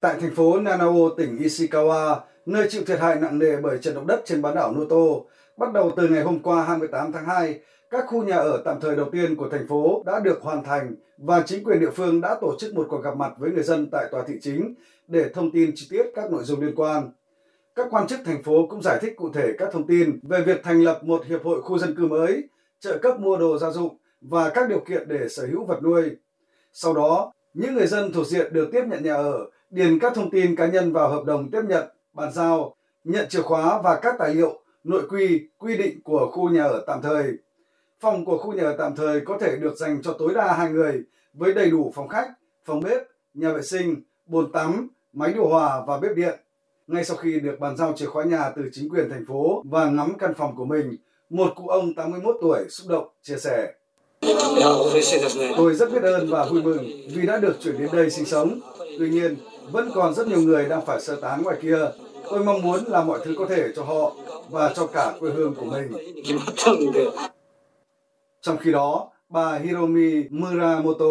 Tại thành phố Nanao, tỉnh Ishikawa, nơi chịu thiệt hại nặng nề bởi trận động đất trên bán đảo Noto, bắt đầu từ ngày hôm qua 28 tháng 2, các khu nhà ở tạm thời đầu tiên của thành phố đã được hoàn thành và chính quyền địa phương đã tổ chức một cuộc gặp mặt với người dân tại tòa thị chính để thông tin chi tiết các nội dung liên quan. Các quan chức thành phố cũng giải thích cụ thể các thông tin về việc thành lập một hiệp hội khu dân cư mới, trợ cấp mua đồ gia dụng và các điều kiện để sở hữu vật nuôi. Sau đó, những người dân thuộc diện được tiếp nhận nhà ở điền các thông tin cá nhân vào hợp đồng tiếp nhận, bàn giao, nhận chìa khóa và các tài liệu, nội quy, quy định của khu nhà ở tạm thời. Phòng của khu nhà ở tạm thời có thể được dành cho tối đa hai người với đầy đủ phòng khách, phòng bếp, nhà vệ sinh, bồn tắm, máy điều hòa và bếp điện. Ngay sau khi được bàn giao chìa khóa nhà từ chính quyền thành phố và ngắm căn phòng của mình, một cụ ông 81 tuổi xúc động chia sẻ. Tôi rất biết ơn và vui mừng vì đã được chuyển đến đây sinh sống. Tuy nhiên, vẫn còn rất nhiều người đang phải sơ tán ngoài kia. Tôi mong muốn làm mọi thứ có thể cho họ và cho cả quê hương của mình. Trong khi đó, bà Hiromi Muramoto,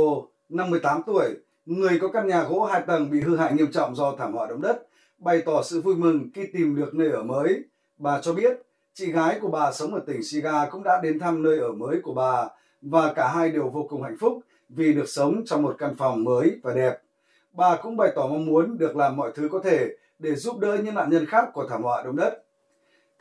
58 tuổi, người có căn nhà gỗ hai tầng bị hư hại nghiêm trọng do thảm họa động đất, bày tỏ sự vui mừng khi tìm được nơi ở mới. Bà cho biết, chị gái của bà sống ở tỉnh Shiga cũng đã đến thăm nơi ở mới của bà và cả hai đều vô cùng hạnh phúc vì được sống trong một căn phòng mới và đẹp. Bà cũng bày tỏ mong muốn được làm mọi thứ có thể để giúp đỡ những nạn nhân khác của thảm họa động đất.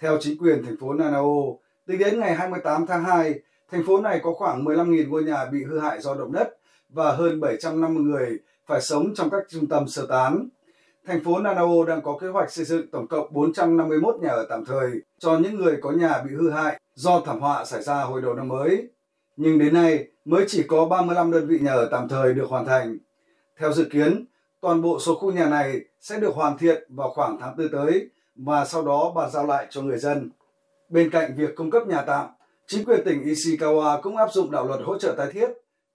Theo chính quyền thành phố Nanao, tính đến ngày 28 tháng 2, thành phố này có khoảng 15.000 ngôi nhà bị hư hại do động đất và hơn 750 người phải sống trong các trung tâm sơ tán. Thành phố Nanao đang có kế hoạch xây dựng tổng cộng 451 nhà ở tạm thời cho những người có nhà bị hư hại do thảm họa xảy ra hồi đầu năm mới. Nhưng đến nay mới chỉ có 35 đơn vị nhà ở tạm thời được hoàn thành. Theo dự kiến, toàn bộ số khu nhà này sẽ được hoàn thiện vào khoảng tháng 4 tới và sau đó bàn giao lại cho người dân. Bên cạnh việc cung cấp nhà tạm, chính quyền tỉnh Ishikawa cũng áp dụng đạo luật hỗ trợ tái thiết.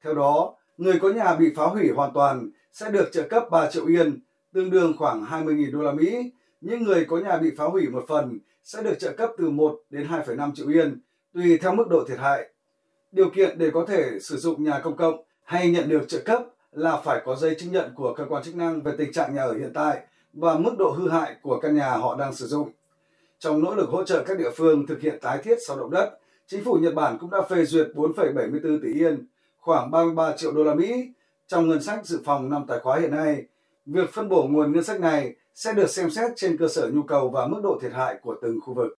Theo đó, người có nhà bị phá hủy hoàn toàn sẽ được trợ cấp 3 triệu yên, tương đương khoảng 20.000 đô la Mỹ. Những người có nhà bị phá hủy một phần sẽ được trợ cấp từ 1 đến 2,5 triệu yên, tùy theo mức độ thiệt hại. Điều kiện để có thể sử dụng nhà công cộng hay nhận được trợ cấp là phải có giấy chứng nhận của cơ quan chức năng về tình trạng nhà ở hiện tại và mức độ hư hại của căn nhà họ đang sử dụng. Trong nỗ lực hỗ trợ các địa phương thực hiện tái thiết sau động đất, chính phủ Nhật Bản cũng đã phê duyệt 4,74 tỷ yên, khoảng 33 triệu đô la Mỹ trong ngân sách dự phòng năm tài khóa hiện nay. Việc phân bổ nguồn ngân sách này sẽ được xem xét trên cơ sở nhu cầu và mức độ thiệt hại của từng khu vực.